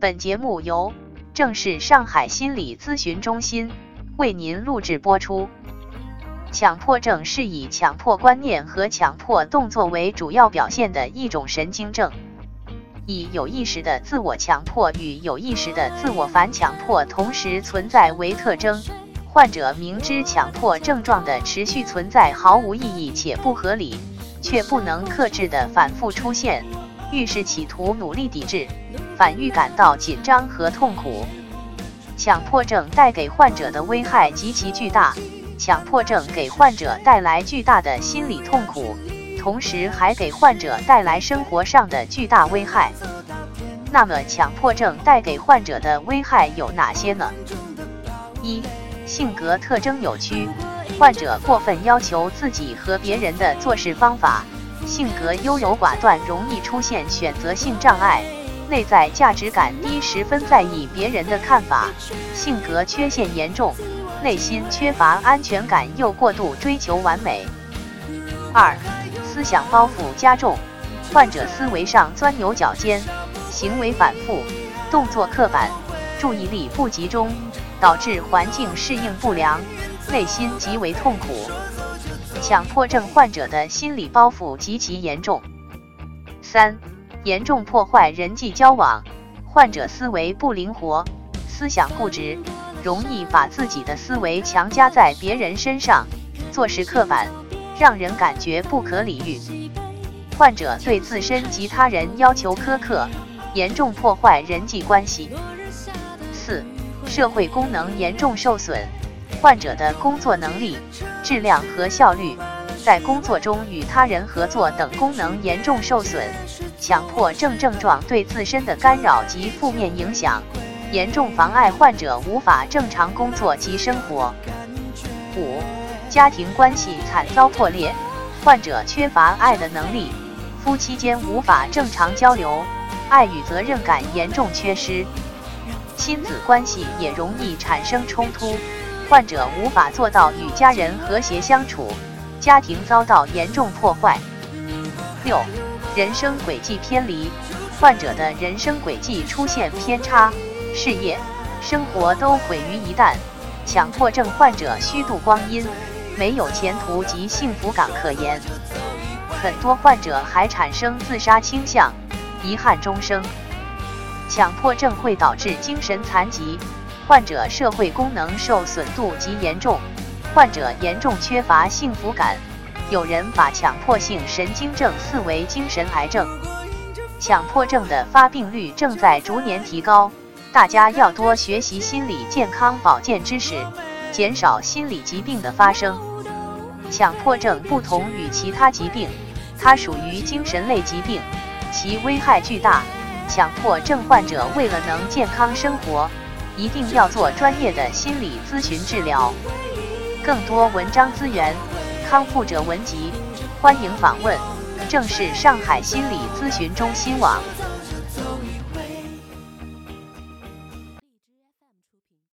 本节目由正式上海心理咨询中心为您录制播出。强迫症是以强迫观念和强迫动作为主要表现的一种神经症，以有意识的自我强迫与有意识的自我反强迫同时存在为特征。患者明知强迫症状的持续存在毫无意义且不合理，却不能克制的反复出现，遇事企图努力抵制，反预感到紧张和痛苦。强迫症带给患者的危害极其巨大，强迫症给患者带来巨大的心理痛苦，同时还给患者带来生活上的巨大危害。那么，强迫症带给患者的危害有哪些呢？一性格特征扭曲，患者过分要求自己和别人的做事方法，性格优柔寡断，容易出现选择性障碍，内在价值感低，十分在意别人的看法，性格缺陷严重，内心缺乏安全感，又过度追求完美。二、思想包袱加重，患者思维上钻牛角尖，行为反复，动作刻板，注意力不集中。导致环境适应不良，内心极为痛苦。强迫症患者的心理包袱极其严重。三、严重破坏人际交往，患者思维不灵活，思想固执，容易把自己的思维强加在别人身上，做事刻板，让人感觉不可理喻。患者对自身及他人要求苛刻，严重破坏人际关系。四。社会功能严重受损，患者的工作能力、质量和效率，在工作中与他人合作等功能严重受损。强迫症症状对自身的干扰及负面影响，严重妨碍患者无法正常工作及生活。五、家庭关系惨遭破裂，患者缺乏爱的能力，夫妻间无法正常交流，爱与责任感严重缺失。亲子关系也容易产生冲突，患者无法做到与家人和谐相处，家庭遭到严重破坏。六、人生轨迹偏离，患者的人生轨迹出现偏差，事业、生活都毁于一旦。强迫症患者虚度光阴，没有前途及幸福感可言。很多患者还产生自杀倾向，遗憾终生。强迫症会导致精神残疾，患者社会功能受损度极严重，患者严重缺乏幸福感。有人把强迫性神经症视为精神癌症。强迫症的发病率正在逐年提高，大家要多学习心理健康保健知识，减少心理疾病的发生。强迫症不同于其他疾病，它属于精神类疾病，其危害巨大。强迫症患者为了能健康生活，一定要做专业的心理咨询治疗。更多文章资源，康复者文集，欢迎访问正是上海心理咨询中心网。